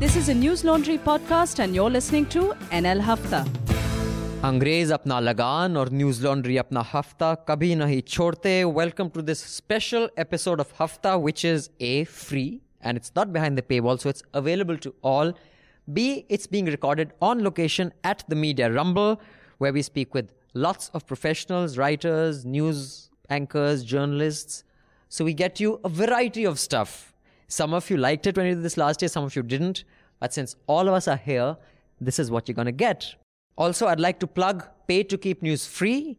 This is a News Laundry podcast, and you're listening to NL Hafta. अंग्रेज अपना लगान और न्यूज लॉन्ड्री अपना हफ्ता कभी नहीं छोड़ते welcome to this special episode of Hafta which is a free and it's not behind the paywall so it's available to all b it's being recorded on location at the media rumble where we speak with lots of professionals writers news anchors journalists so we get you a variety of stuff some of you liked it when we did this last year some of you didn't but since all of us are here this is what you're going to get also, I'd like to plug pay to keep news free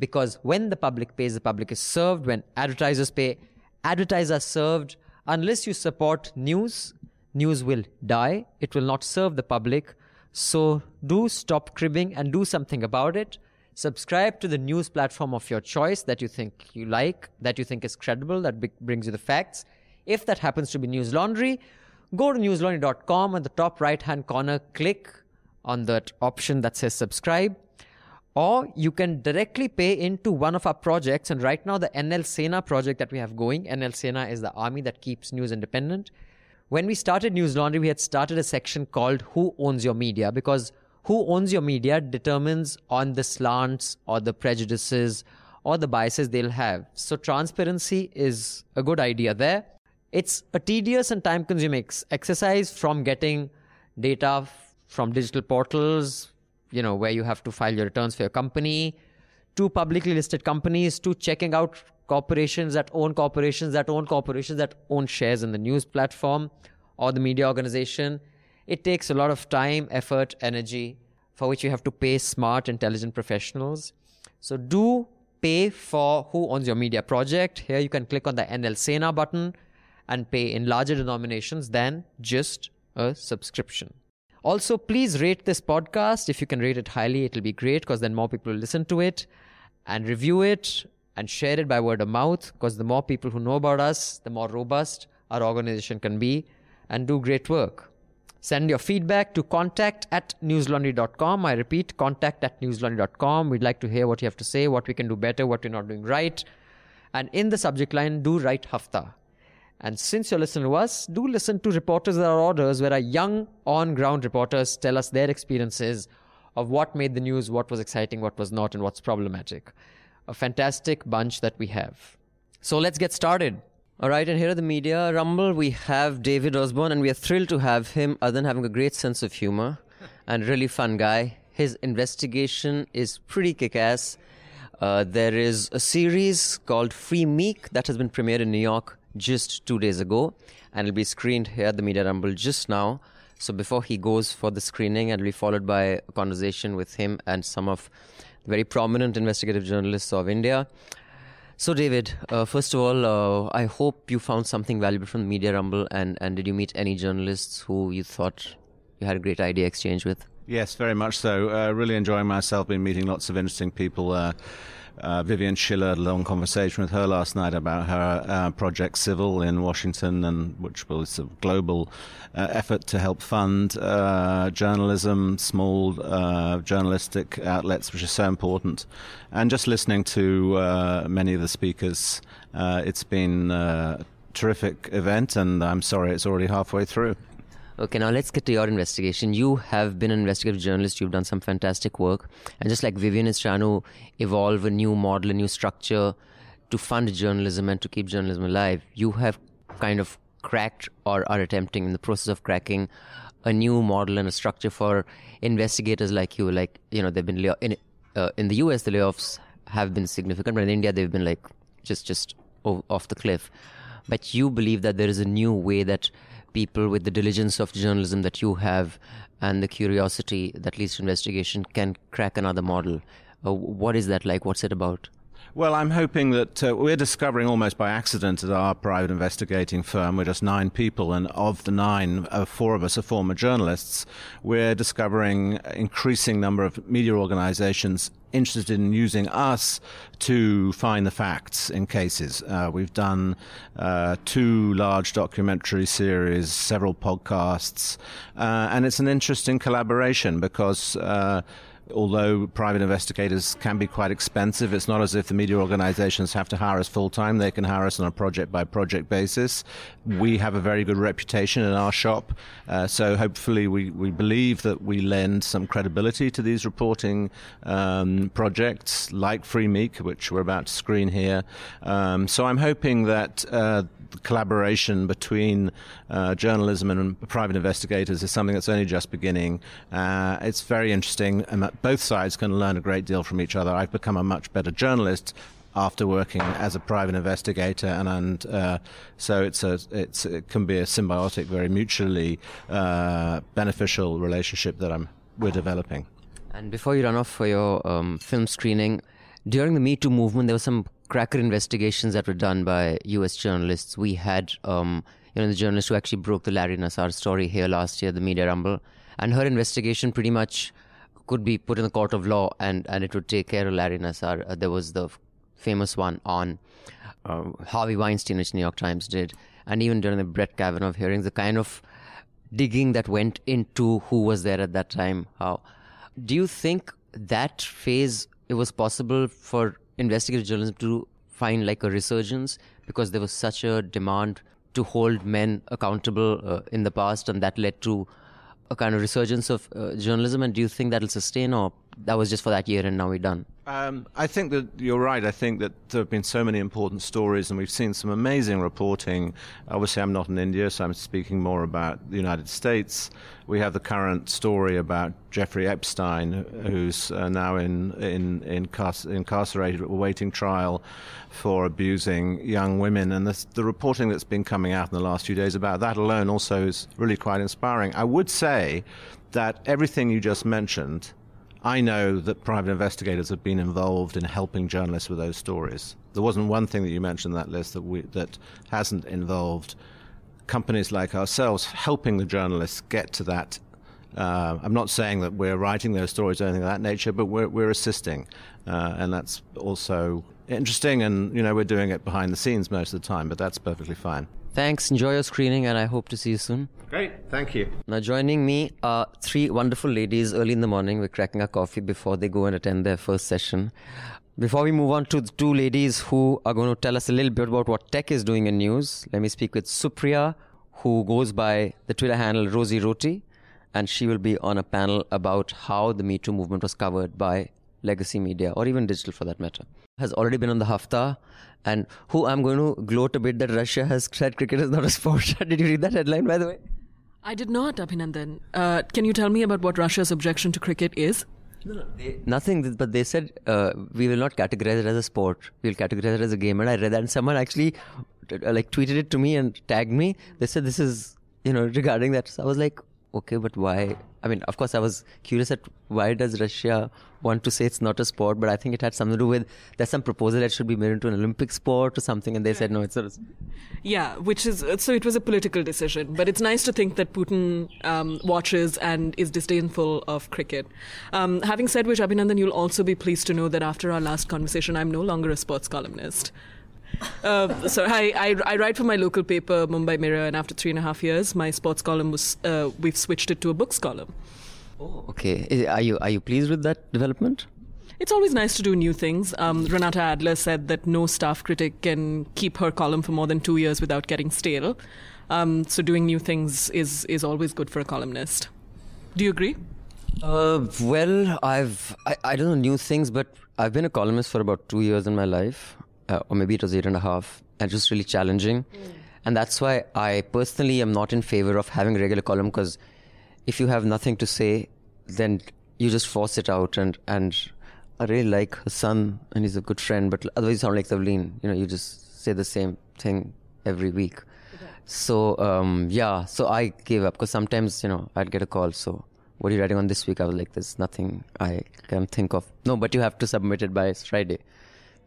because when the public pays, the public is served. When advertisers pay, advertisers are served. Unless you support news, news will die. It will not serve the public. So do stop cribbing and do something about it. Subscribe to the news platform of your choice that you think you like, that you think is credible, that brings you the facts. If that happens to be News Laundry, go to newslaundry.com and the top right hand corner, click on that option that says subscribe or you can directly pay into one of our projects. And right now the nl sena project that we have going nl sena is the army that keeps news independent. When we started news laundry we had started a section called who owns your media because who owns your media determines on the slants or the prejudices or the biases they'll have. So transparency is a good idea there it's a tedious and time consuming exercise from getting data from digital portals, you know, where you have to file your returns for your company, to publicly listed companies, to checking out corporations that own corporations that own corporations that own shares in the news platform or the media organization. It takes a lot of time, effort, energy, for which you have to pay smart, intelligent professionals. So do pay for who owns your media project. Here you can click on the NL Sena button and pay in larger denominations than just a subscription. Also, please rate this podcast. If you can rate it highly, it'll be great because then more people will listen to it and review it and share it by word of mouth because the more people who know about us, the more robust our organization can be and do great work. Send your feedback to contact at newslaundry.com. I repeat, contact at newslaundry.com. We'd like to hear what you have to say, what we can do better, what we're not doing right. And in the subject line, do write hafta. And since you're listening to us, do listen to Reporters Without Orders, where our young on ground reporters tell us their experiences of what made the news, what was exciting, what was not, and what's problematic. A fantastic bunch that we have. So let's get started. All right, and here at the Media Rumble, we have David Osborne, and we are thrilled to have him, other than having a great sense of humor and really fun guy. His investigation is pretty kick ass. Uh, there is a series called Free Meek that has been premiered in New York just two days ago, and it'll be screened here at the Media Rumble just now. So before he goes for the screening, it'll be followed by a conversation with him and some of the very prominent investigative journalists of India. So, David, uh, first of all, uh, I hope you found something valuable from the Media Rumble, and, and did you meet any journalists who you thought you had a great idea exchange with? Yes, very much so. Uh, really enjoying myself, been meeting lots of interesting people. Uh, Vivian Schiller had a long conversation with her last night about her uh, Project Civil in Washington, and which was a global uh, effort to help fund uh, journalism, small uh, journalistic outlets, which is so important. And just listening to uh, many of the speakers, it's been a terrific event, and I'm sorry it's already halfway through. Okay, now let's get to your investigation. You have been an investigative journalist. You've done some fantastic work. And just like Vivian is trying to evolve a new model, a new structure to fund journalism and to keep journalism alive, you have kind of cracked or are attempting in the process of cracking a new model and a structure for investigators like you. Like, you know, they've been, lay- in, uh, in the US, the layoffs have been significant, but in India, they've been like just, just off the cliff. But you believe that there is a new way that people with the diligence of journalism that you have and the curiosity that leads to investigation can crack another model. Uh, what is that like? What's it about? Well, I'm hoping that uh, we're discovering almost by accident at our private investigating firm, we're just nine people, and of the nine, uh, four of us are former journalists. We're discovering increasing number of media organizations interested in using us to find the facts in cases. Uh, we've done uh, two large documentary series, several podcasts, uh, and it's an interesting collaboration because uh, although private investigators can be quite expensive, it's not as if the media organizations have to hire us full time. They can hire us on a project by project basis. We have a very good reputation in our shop, uh, so hopefully we, we believe that we lend some credibility to these reporting um, projects like Free Meek, which we're about to screen here. Um, so I'm hoping that uh, collaboration between uh, journalism and private investigators is something that's only just beginning. Uh, it's very interesting, and both sides can learn a great deal from each other. I've become a much better journalist after working as a private investigator, and, and uh, so it's a it's it can be a symbiotic, very mutually uh, beneficial relationship that I'm we're developing. And before you run off for your um, film screening, during the Me Too movement, there were some cracker investigations that were done by U.S. journalists. We had, um, you know, the journalist who actually broke the Larry Nassar story here last year, the Media Rumble, and her investigation pretty much could be put in the court of law, and, and it would take care of Larry Nassar. Uh, there was the f- famous one on uh, Harvey Weinstein, which New York Times did, and even during the Brett Kavanaugh hearings, the kind of digging that went into who was there at that time, how. Do you think that phase it was possible for investigative journalism to find like a resurgence because there was such a demand to hold men accountable uh, in the past, and that led to a kind of resurgence of uh, journalism. And do you think that'll sustain, or that was just for that year and now we're done? Um, I think that you're right. I think that there have been so many important stories, and we've seen some amazing reporting. Obviously, I'm not in India, so I'm speaking more about the United States. We have the current story about Jeffrey Epstein, who's uh, now in, in, in incarcerated, awaiting trial for abusing young women. And the, the reporting that's been coming out in the last few days about that alone also is really quite inspiring. I would say that everything you just mentioned I know that private investigators have been involved in helping journalists with those stories. There wasn't one thing that you mentioned in that list that we, that hasn't involved companies like ourselves helping the journalists get to that. Uh, I'm not saying that we're writing those stories or anything of that nature, but we're, we're assisting, uh, and that's also interesting. And you know, we're doing it behind the scenes most of the time, but that's perfectly fine. Thanks. Enjoy your screening, and I hope to see you soon. Great. Thank you. Now, joining me are three wonderful ladies early in the morning. We're cracking a coffee before they go and attend their first session. Before we move on to the two ladies who are going to tell us a little bit about what tech is doing in news, let me speak with Supriya, who goes by the Twitter handle Rosie Roti, and she will be on a panel about how the Me Too movement was covered by legacy media or even digital for that matter. Has already been on the Hafta and who I'm going to gloat a bit that Russia has said cricket is not a sport. Did you read that headline, by the way? I did not, Abhinandan. Uh, can you tell me about what Russia's objection to cricket is? No, no, they, nothing, but they said uh, we will not categorize it as a sport. We'll categorize it as a game. And I read that, and someone actually uh, like tweeted it to me and tagged me. They said this is, you know, regarding that. So I was like, okay, but why? I mean, of course, I was curious at why does Russia want to say it's not a sport, but I think it had something to do with there's some proposal that should be made into an Olympic sport or something, and they said no, it's not. Yeah, which is so it was a political decision, but it's nice to think that Putin um, watches and is disdainful of cricket. Um, having said which, Abhinandan, you'll also be pleased to know that after our last conversation, I'm no longer a sports columnist. Uh, so I, I, I, write for my local paper, Mumbai Mirror, and after three and a half years, my sports column was uh, we've switched it to a books column. Oh, okay. Are you are you pleased with that development? It's always nice to do new things. Um, Renata Adler said that no staff critic can keep her column for more than two years without getting stale. Um, so doing new things is is always good for a columnist. Do you agree? Uh, well, I've I, I don't know new things, but I've been a columnist for about two years in my life uh, or maybe it was eight and a half, and just really challenging. Mm. And that's why I personally am not in favor of having a regular column because if you have nothing to say, then you just force it out. And, and I really like her son, and he's a good friend, but otherwise you sound like Tavleen. You know, you just say the same thing every week. So um, yeah, so I gave up because sometimes you know I'd get a call. So what are you writing on this week? I was like, there's nothing I can think of. No, but you have to submit it by Friday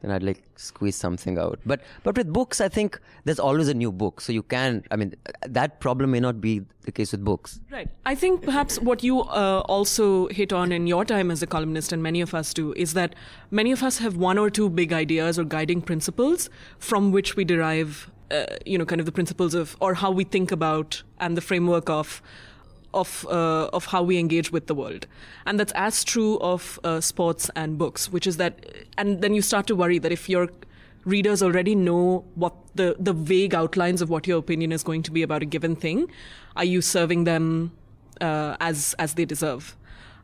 then I'd like squeeze something out. But but with books, I think there's always a new book, so you can. I mean, that problem may not be the case with books. Right. I think perhaps what you uh, also hit on in your time as a columnist, and many of us do, is that many of us have one or two big ideas or guiding principles from which we derive, uh, you know, kind of the principles of or how we think about and the framework of of uh, of how we engage with the world, and that's as true of uh, sports and books. Which is that, and then you start to worry that if your readers already know what the the vague outlines of what your opinion is going to be about a given thing, are you serving them uh, as as they deserve?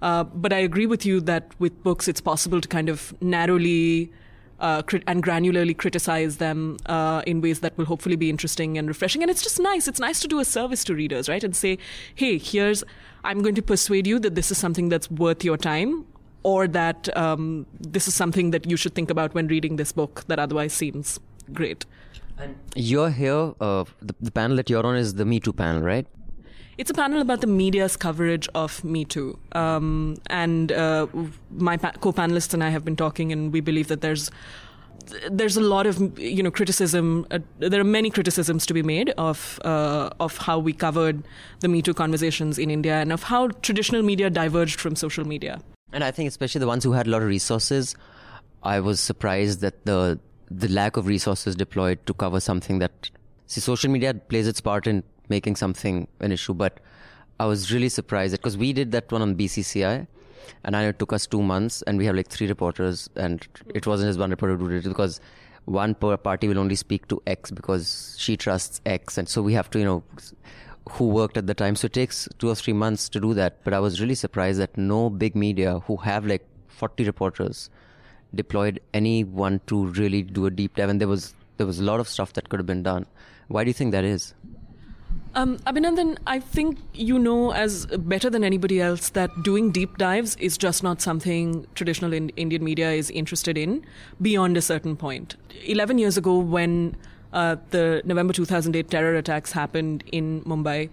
Uh, but I agree with you that with books, it's possible to kind of narrowly uh, crit- and granularly criticize them uh, in ways that will hopefully be interesting and refreshing. And it's just nice. It's nice to do a service to readers, right? And say, hey, here's, I'm going to persuade you that this is something that's worth your time. Or that um, this is something that you should think about when reading this book that otherwise seems great. And You're here. Uh, the, the panel that you're on is the Me Too panel, right? It's a panel about the media's coverage of Me Too. Um, and uh, my pa- co-panelists and I have been talking, and we believe that there's there's a lot of you know criticism. Uh, there are many criticisms to be made of uh, of how we covered the Me Too conversations in India and of how traditional media diverged from social media. And I think especially the ones who had a lot of resources, I was surprised that the the lack of resources deployed to cover something that see social media plays its part in making something an issue. But I was really surprised because we did that one on BCCI, and I know it took us two months, and we have like three reporters, and it wasn't just one reporter who did it because one per party will only speak to X because she trusts X, and so we have to, you know, who worked at the time. So it takes two or three months to do that. But I was really surprised that no big media who have like 40 reporters deployed anyone to really do a deep dive, and there was there was a lot of stuff that could have been done. Why do you think that is? Um, Abhinandan, I think you know as better than anybody else that doing deep dives is just not something traditional in Indian media is interested in beyond a certain point. 11 years ago, when uh, the November 2008 terror attacks happened in Mumbai,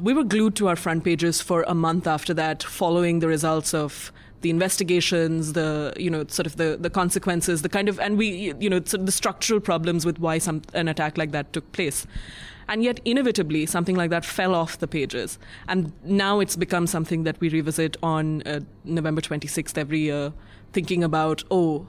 we were glued to our front pages for a month after that, following the results of the investigations, the you know sort of the the consequences, the kind of and we you know sort of the structural problems with why some an attack like that took place. And yet, inevitably, something like that fell off the pages. And now it's become something that we revisit on uh, November 26th every year, thinking about, oh,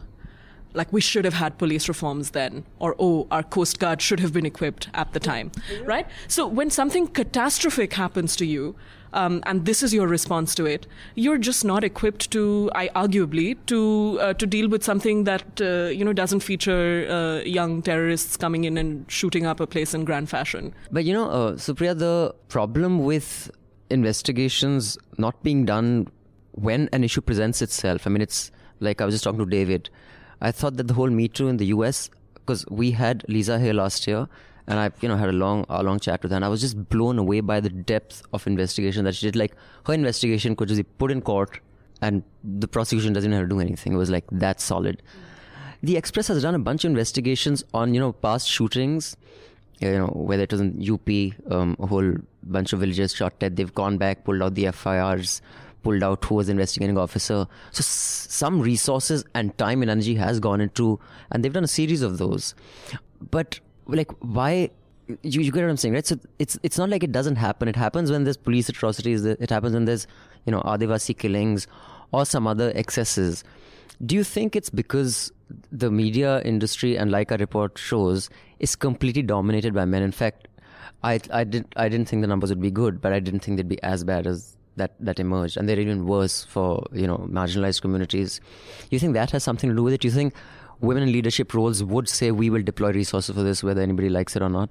like we should have had police reforms then, or oh, our Coast Guard should have been equipped at the time, right? So when something catastrophic happens to you, um, and this is your response to it, you're just not equipped to, I arguably, to uh, to deal with something that uh, you know doesn't feature uh, young terrorists coming in and shooting up a place in grand fashion. But you know, uh, Supriya, the problem with investigations not being done when an issue presents itself. I mean, it's like I was just talking to David. I thought that the whole Me Too in the US, because we had Lisa here last year, and I, you know, had a long, a long chat with her, and I was just blown away by the depth of investigation that she did. Like her investigation could just be put in court, and the prosecution doesn't have to do anything. It was like that solid. The Express has done a bunch of investigations on, you know, past shootings. You know, whether it was in UP, um, a whole bunch of villages shot dead. They've gone back, pulled out the FIRs, pulled out who was investigating officer. So s- some resources and time and energy has gone into, and they've done a series of those. But like, why? You, you get what I'm saying, right? So it's it's not like it doesn't happen. It happens when there's police atrocities. It happens when there's you know Adivasi killings or some other excesses. Do you think it's because the media industry and like our report shows is completely dominated by men? In fact, I I did I didn't think the numbers would be good, but I didn't think they'd be as bad as that that emerged, and they're even worse for you know marginalized communities. You think that has something to do with it? You think women in leadership roles would say we will deploy resources for this, whether anybody likes it or not?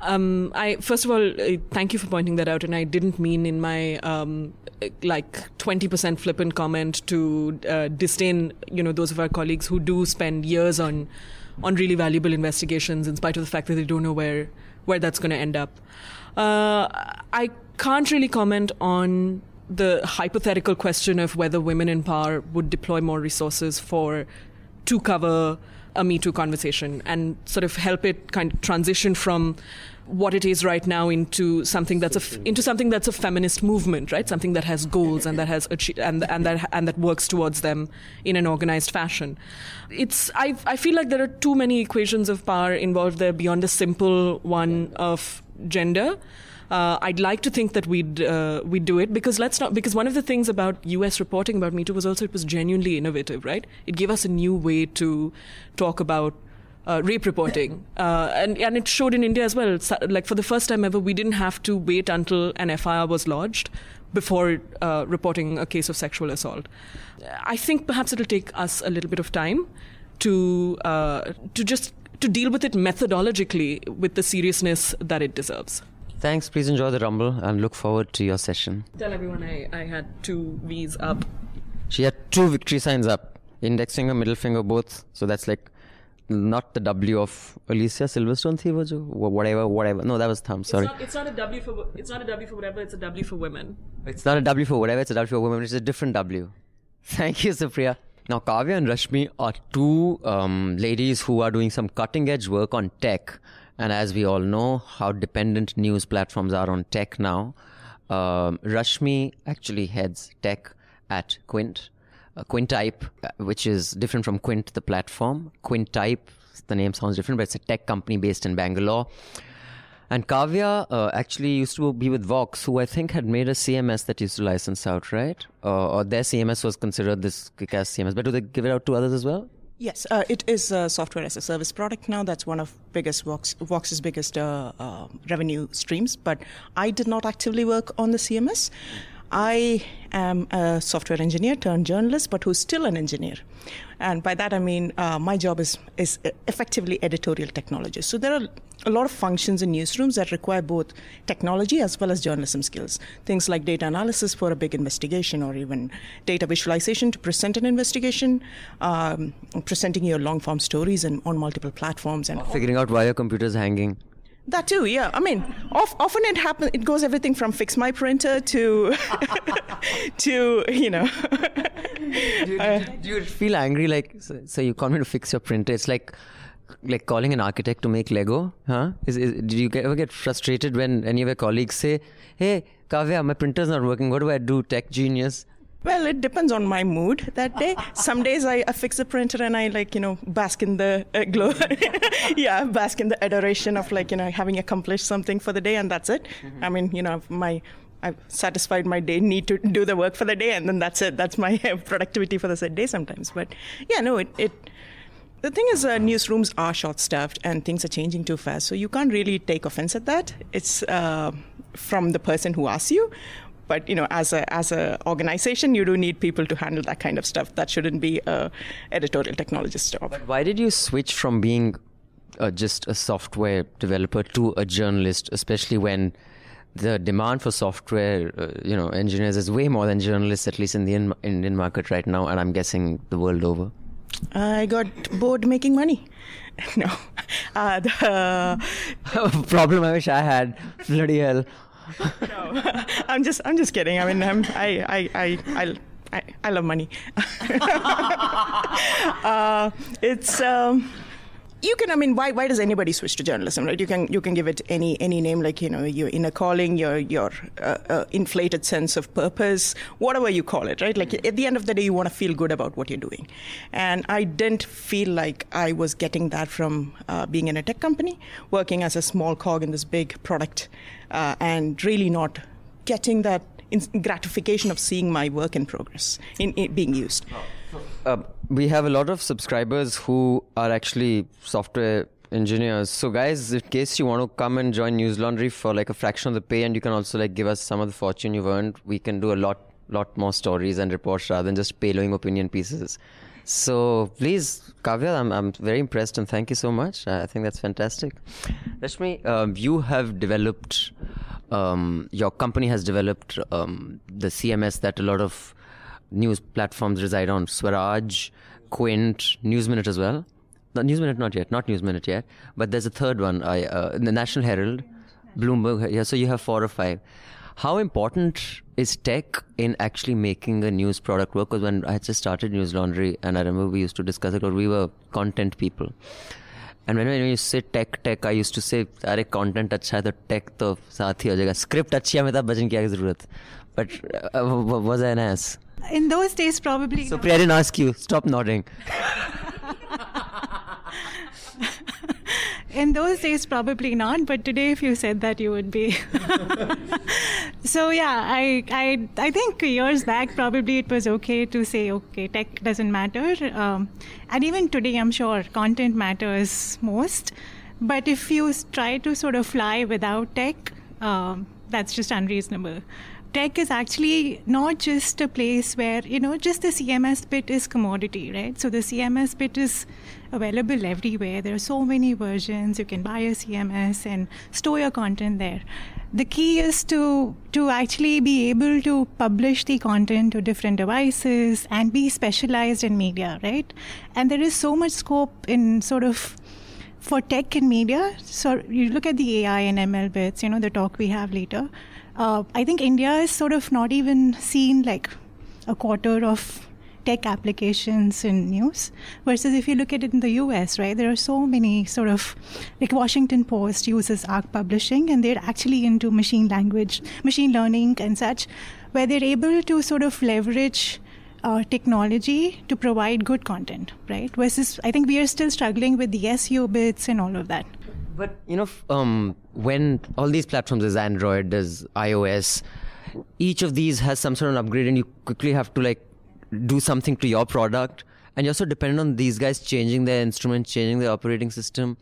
Um, I first of all uh, thank you for pointing that out, and I didn't mean in my um, like twenty percent flippant comment to uh, disdain you know those of our colleagues who do spend years on on really valuable investigations, in spite of the fact that they don't know where where that's going to end up. Uh, I can't really comment on the hypothetical question of whether women in power would deploy more resources for to cover a Me Too conversation and sort of help it kind of transition from what it is right now into something that's a into something that's a feminist movement, right? Something that has goals and that has achi- and and that and that works towards them in an organized fashion. It's I I feel like there are too many equations of power involved there beyond a simple one of gender. Uh, I'd like to think that we'd uh, we'd do it because let's not because one of the things about U.S. reporting about Me Too was also it was genuinely innovative, right? It gave us a new way to talk about uh, rape reporting, uh, and and it showed in India as well. So, like for the first time ever, we didn't have to wait until an FIR was lodged before uh, reporting a case of sexual assault. I think perhaps it'll take us a little bit of time to uh, to just to deal with it methodologically with the seriousness that it deserves. Thanks. Please enjoy the rumble and look forward to your session. Tell everyone I, I had two V's up. She had two victory signs up. Index finger, middle finger, both. So that's like not the W of Alicia Silverstone thi whatever whatever no that was thumb sorry it's not, it's not, a W for it's not a W for whatever it's a W for women it's not a W for whatever it's a W for women it's a different W thank you Supriya now Kavya and Rashmi are two um, ladies who are doing some cutting edge work on tech and as we all know how dependent news platforms are on tech now um, Rashmi actually heads tech at Quint uh, Quintype, uh, which is different from Quint, the platform. Quintype, the name sounds different, but it's a tech company based in Bangalore. And Kavya uh, actually used to be with Vox, who I think had made a CMS that used to license out, right? Uh, or their CMS was considered this kick-ass CMS. But do they give it out to others as well? Yes, uh, it is a software as a service product now. That's one of biggest Vox, Vox's biggest uh, uh, revenue streams. But I did not actively work on the CMS. I am a software engineer turned journalist, but who's still an engineer. And by that I mean uh, my job is is effectively editorial technology. So there are a lot of functions in newsrooms that require both technology as well as journalism skills. Things like data analysis for a big investigation, or even data visualization to present an investigation, um, presenting your long form stories and on multiple platforms, and Figuring out why your computer's hanging. That too, yeah. I mean, of, often it happens. It goes everything from fix my printer to to you know. Do you, do you feel angry like, so, so you call me to fix your printer? It's like like calling an architect to make Lego, huh? Is, is, did you get, ever get frustrated when any of your colleagues say, "Hey, Kavya, my printer's not working. What do I do, tech genius?" Well, it depends on my mood that day. Some days I, I fix the printer and I like you know bask in the uh, glow. yeah, bask in the adoration of like you know having accomplished something for the day, and that's it. I mean, you know, my I've satisfied my day need to do the work for the day, and then that's it. That's my productivity for the said day sometimes. But yeah, no, it. it the thing is, uh, newsrooms are short-staffed and things are changing too fast, so you can't really take offense at that. It's uh, from the person who asks you, but you know, as a as a organization, you do need people to handle that kind of stuff. That shouldn't be a editorial technologist job. but Why did you switch from being uh, just a software developer to a journalist, especially when the demand for software, uh, you know, engineers is way more than journalists, at least in the in- Indian market right now, and I'm guessing the world over. I got bored making money. No, uh, the, Problem I wish I had. Bloody hell. no, I'm just I'm just kidding. I mean, I'm, I I I I. I, I love money. uh, it's um, you can. I mean, why why does anybody switch to journalism, right? You can you can give it any any name, like you know, your inner calling, your your uh, uh, inflated sense of purpose, whatever you call it, right? Like at the end of the day, you want to feel good about what you're doing, and I didn't feel like I was getting that from uh, being in a tech company, working as a small cog in this big product, uh, and really not getting that in gratification of seeing my work in progress in, in being used. Uh, we have a lot of subscribers who are actually software engineers. So, guys, in case you want to come and join News Laundry for like a fraction of the pay, and you can also like give us some of the fortune you've earned, we can do a lot, lot more stories and reports rather than just payloading opinion pieces. So, please, Kavya, I'm, I'm very impressed and thank you so much. I think that's fantastic. Rashmi, um, you have developed, um, your company has developed um, the CMS that a lot of news platforms reside on Swaraj, Quint, News Minute as well. No, News Minute not yet, not News Minute yet. But there's a third one, I, uh, the National Herald, Bloomberg. Yeah, so you have four or five. How important is tech in actually making a news product work? Because when I just started News Laundry, and I remember we used to discuss it, or we were content people. And when, when you say tech tech, I used to say अरे content अच्छा है तो tech तो साथ ही हो जाएगा script अच्छी है अमिताभ बच्चन की क्या जरूरत but uh, was I an ass? In those days, probably. So Priya, I didn't ask you. Stop nodding. In those days, probably not. But today, if you said that, you would be. So yeah, I, I I think years back probably it was okay to say okay tech doesn't matter, um, and even today I'm sure content matters most. But if you try to sort of fly without tech, um, that's just unreasonable. Tech is actually not just a place where you know just the CMS bit is commodity, right? So the CMS bit is available everywhere. There are so many versions. You can buy a CMS and store your content there. The key is to to actually be able to publish the content to different devices and be specialized in media, right? And there is so much scope in sort of for tech and media. So you look at the AI and ML bits, you know, the talk we have later. Uh, I think India is sort of not even seen like a quarter of tech applications in news versus if you look at it in the US, right? There are so many sort of like Washington Post uses Arc Publishing and they're actually into machine language, machine learning and such, where they're able to sort of leverage uh, technology to provide good content, right? Versus I think we are still struggling with the SEO bits and all of that. But you know, um, when all these platforms, there's Android, there's iOS, each of these has some sort of upgrade, and you quickly have to like do something to your product, and you're so dependent on these guys changing their instrument, changing their operating system.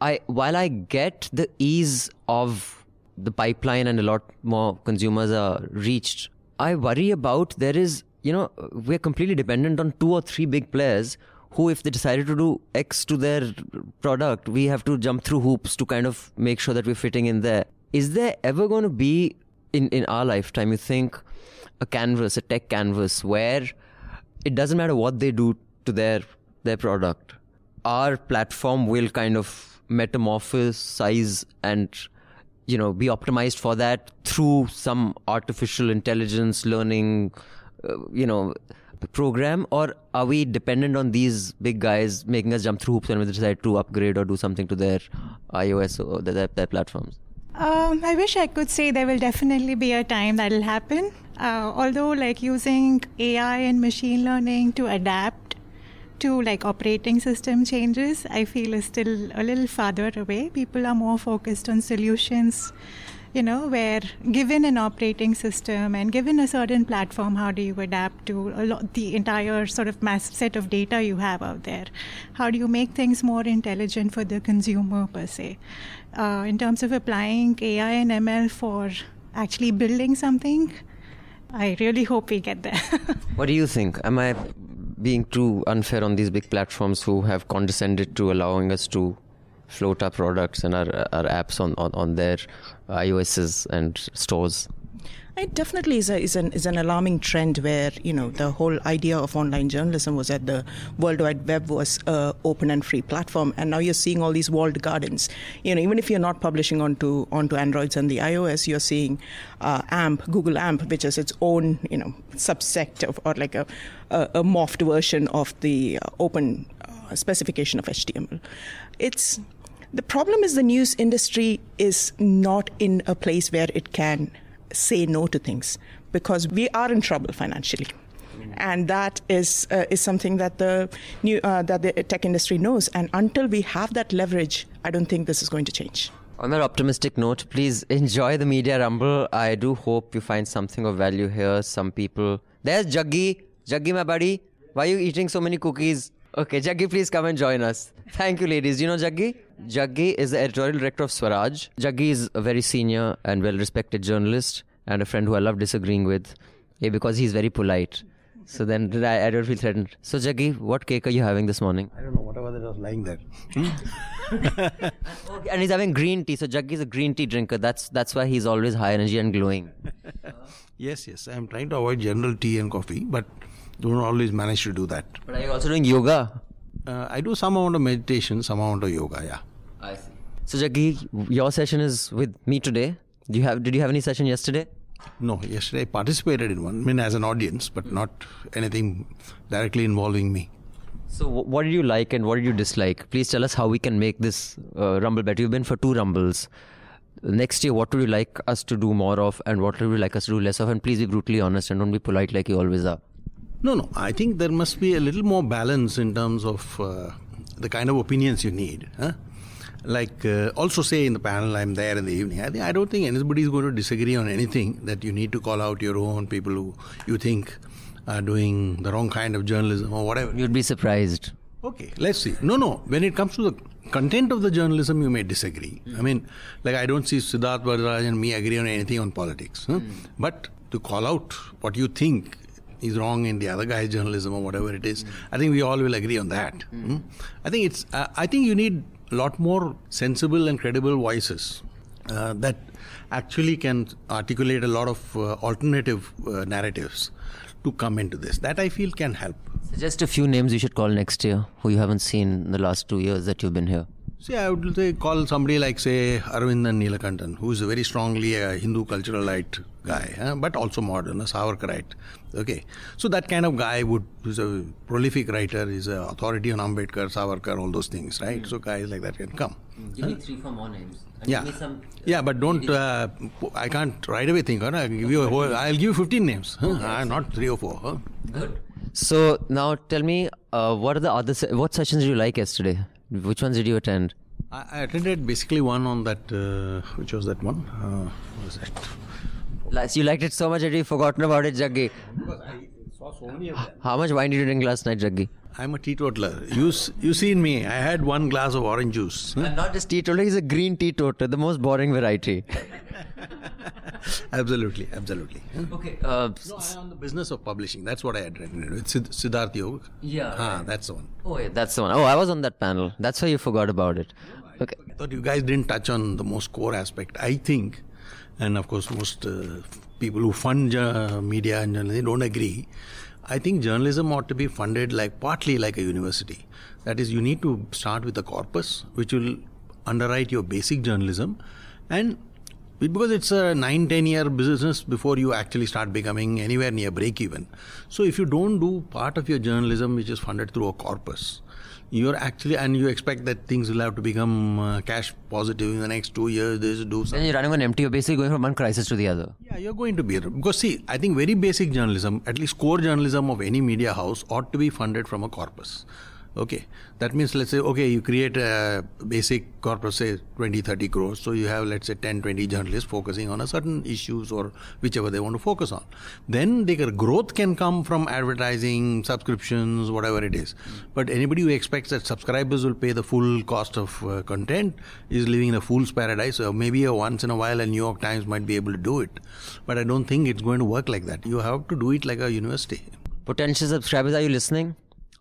I while I get the ease of the pipeline and a lot more consumers are reached, I worry about there is you know we're completely dependent on two or three big players who if they decided to do X to their product, we have to jump through hoops to kind of make sure that we're fitting in there. Is there ever going to be in in our lifetime you think a canvas, a tech canvas where it doesn't matter what they do to their their product our platform will kind of metamorphose size and you know be optimized for that through some artificial intelligence learning uh, you know program or are we dependent on these big guys making us jump through hoops when we decide to upgrade or do something to their ios or their, their platforms Um, I wish I could say there will definitely be a time that'll happen. Uh, although, like using AI and machine learning to adapt to like operating system changes, I feel is still a little farther away. People are more focused on solutions, you know, where given an operating system and given a certain platform, how do you adapt to lot, the entire sort of mass set of data you have out there? How do you make things more intelligent for the consumer per se? Uh, in terms of applying AI and ML for actually building something, I really hope we get there. what do you think am i being too unfair on these big platforms who have condescended to allowing us to float our products and our, our apps on, on, on their iOSs and stores. It definitely is, a, is, an, is an alarming trend where, you know, the whole idea of online journalism was that the World Wide Web was a open and free platform. And now you're seeing all these walled gardens. You know, even if you're not publishing onto, onto Androids and the iOS, you're seeing uh, AMP, Google AMP, which is its own, you know, subsect of, or like a, a, a morphed version of the uh, open uh, specification of HTML. It's the problem is the news industry is not in a place where it can say no to things because we are in trouble financially. And that is uh, is something that the new uh, that the tech industry knows. And until we have that leverage, I don't think this is going to change. On that optimistic note, please enjoy the media rumble. I do hope you find something of value here. Some people. There's Jaggi. Jaggi, my buddy. Why are you eating so many cookies? Okay, Jaggi, please come and join us. Thank you, ladies. You know Jaggi? Jaggi is the editorial director of Swaraj. Jaggi is a very senior and well respected journalist and a friend who I love disagreeing with eh, because he's very polite. So then I, I don't feel threatened. So, Jaggi, what cake are you having this morning? I don't know, whatever that was lying there. Okay, and he's having green tea. So, Jaggi is a green tea drinker. That's, that's why he's always high energy and glowing. Yes, yes, I'm trying to avoid general tea and coffee, but don't always manage to do that. But are you also doing yoga? Uh, I do some amount of meditation, some amount of yoga, yeah. I see. So, Jaggi, your session is with me today. Do you have? Did you have any session yesterday? No, yesterday I participated in one, I mean, as an audience, but not anything directly involving me. So, what did you like and what did you dislike? Please tell us how we can make this uh, rumble better. You've been for two rumbles. Next year, what would you like us to do more of, and what would you like us to do less of? And please be brutally honest and don't be polite like you always are. No, no, I think there must be a little more balance in terms of uh, the kind of opinions you need. Huh? like uh, also say in the panel I'm there in the evening. I, think, I don't think anybody is going to disagree on anything that you need to call out your own people who you think are doing the wrong kind of journalism or whatever. You'd be surprised. Okay, let's see. No, no. When it comes to the content of the journalism, you may disagree. I mean, like I don't see Siddharth Varadarajan and me agree on anything on politics. Huh? But to call out what you think is wrong in the other guy's journalism or whatever it is, I think we all will agree on that. Hmm? I think it's. Uh, I think you need a lot more sensible and credible voices uh, that actually can articulate a lot of uh, alternative uh, narratives to come into this. That I feel can help. Just a few names you should call next year who you haven't seen in the last two years that you've been here. See, I would say call somebody like, say, Aravindan Neelakandan, who is a very strongly a Hindu culturalite guy, huh? but also modern, a Savarkarite. Okay, so that kind of guy would is a prolific writer, is an authority on Ambedkar, Savarkar, all those things, right? So guys like that can come. Give me three, four more names. Yeah, yeah, but don't. Uh, I can't right away think. Huh? I'll give you a whole. I'll give you 15 names. Huh? Ah, not three or four. Huh? Good. So now tell me, uh, what are the other se- what sessions did you like yesterday? Which ones did you attend? I, I attended basically one on that. Uh, which was that one? Uh, what was that? You liked it so much that you've forgotten about it, Jaggi. How much wine did you drink last night, Jaggi? I'm a teetotaler. You s- you seen me? I had one glass of orange juice. huh? And not just teetotaler, he's a green teetotaler, the most boring variety. absolutely, absolutely. Okay. Uh, No, I'm on the business of publishing. That's what I attended. It's Sid- Siddharth Yoga. Yeah, Ah, that's the one. oh, yeah, that's the one. Oh, I was on that panel. That's why you forgot about it. Okay. I thought you guys didn't touch on the most core aspect. I think, and of course, most uh, people who fund jour- media and journalism don't agree. I think journalism ought to be funded like partly like a university. That is, you need to start with a corpus which will underwrite your basic journalism, and because it's a nine ten year business before you actually start becoming anywhere near break even. So if you don't do part of your journalism which is funded through a corpus, you're actually and you expect that things will have to become uh, cash positive in the next two years. This do Then something. you're running on empty. You're basically going from one crisis to the other. Yeah, you're going to be because see, I think very basic journalism, at least core journalism of any media house, ought to be funded from a corpus. Okay, that means let's say okay, you create a basic corpus, say 20, 30 crores, so you have let's say 10, 20 journalists focusing on a certain issues or whichever they want to focus on. Then their growth can come from advertising, subscriptions, whatever it is. But anybody who expects that subscribers will pay the full cost of uh, content is living in a fool's paradise. So maybe a once in a while a New York Times might be able to do it, but I don't think it's going to work like that. You have to do it like a university. Potential subscribers, are you listening?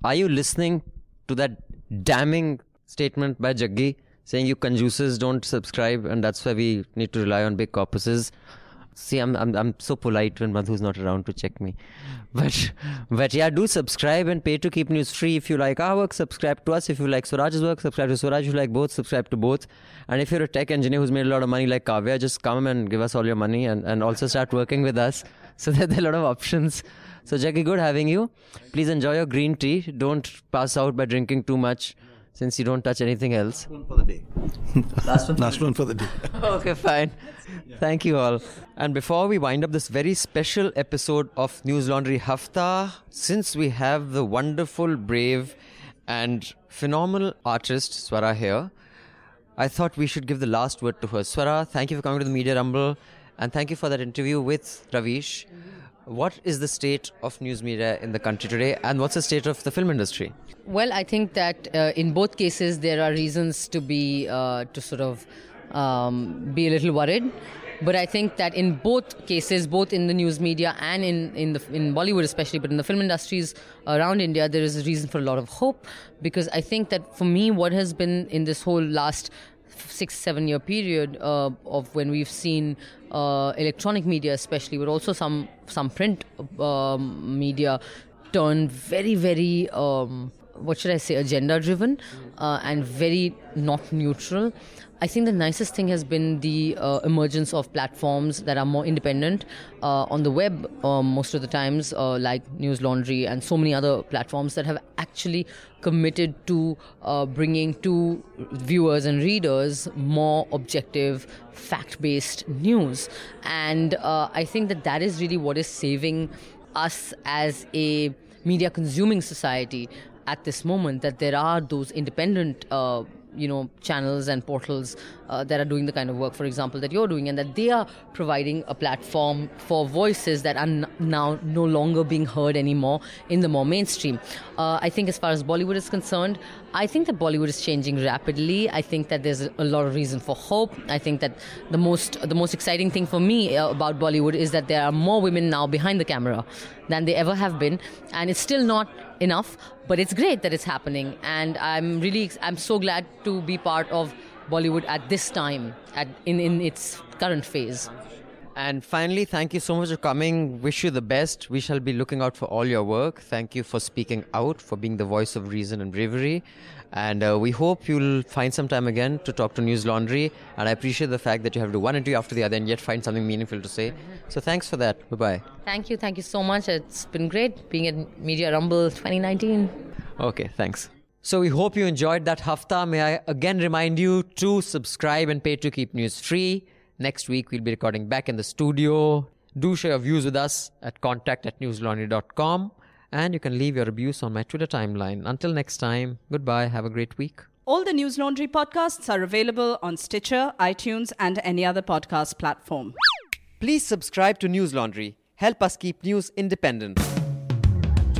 Are you listening to that damning statement by Jaggi saying you conjuses don't subscribe and that's why we need to rely on big corpuses? See, I'm, I'm, I'm so polite when Madhu's not around to check me. But, but yeah, do subscribe and pay to keep news free. If you like our work, subscribe to us. If you like Swaraj's work, subscribe to Swaraj. If you like both, subscribe to both. And if you're a tech engineer who's made a lot of money like Kavya, just come and give us all your money and, and also start working with us. So that there are a lot of options. So, Jaggi, good having you. Please enjoy your green tea. Don't pass out by drinking too much since you don't touch anything else. Last One for the day. Last one. Last one for the day. okay, fine. Thank you all. And before we wind up this very special episode of News Laundry Hafta, since we have the wonderful, brave, and phenomenal artist Swara here, I thought we should give the last word to her. Swara, thank you for coming to the Media Rumble, and thank you for that interview with Ravish. What is the state of news media in the country today, and what's the state of the film industry? Well, I think that uh, in both cases there are reasons to be uh, to sort of um, be a little worried. But I think that in both cases, both in the news media and in in the in Bollywood especially, but in the film industries around India, there is a reason for a lot of hope because I think that for me, what has been in this whole last six seven year period uh, of when we've seen uh, electronic media especially but also some some print um, media turn very very um, what should i say agenda driven uh, and very not neutral I think the nicest thing has been the uh, emergence of platforms that are more independent uh, on the web um, most of the times, uh, like News Laundry and so many other platforms that have actually committed to uh, bringing to viewers and readers more objective, fact based news. And uh, I think that that is really what is saving us as a media consuming society at this moment, that there are those independent uh, you know channels and portals uh, that are doing the kind of work, for example, that you're doing, and that they are providing a platform for voices that are n- now no longer being heard anymore in the more mainstream. Uh, I think, as far as Bollywood is concerned, I think that Bollywood is changing rapidly. I think that there's a lot of reason for hope. I think that the most the most exciting thing for me uh, about Bollywood is that there are more women now behind the camera than they ever have been, and it's still not enough, but it's great that it's happening, and I'm really I'm so glad to be part of Bollywood at this time, at in in its current phase. And finally, thank you so much for coming. Wish you the best. We shall be looking out for all your work. Thank you for speaking out, for being the voice of reason and bravery. And uh, we hope you'll find some time again to talk to News Laundry. And I appreciate the fact that you have to do one interview after the other and yet find something meaningful to say. So thanks for that. Bye bye. Thank you, thank you so much. It's been great being at Media Rumble 2019. Okay, thanks. So we hope you enjoyed that hafta. May I again remind you to subscribe and pay to keep news free. Next week we'll be recording back in the studio. Do share your views with us at contact at newslaundry.com and you can leave your abuse on my Twitter timeline. Until next time, goodbye. Have a great week. All the Newslaundry podcasts are available on Stitcher, iTunes, and any other podcast platform. Please subscribe to News Laundry. Help us keep news independent.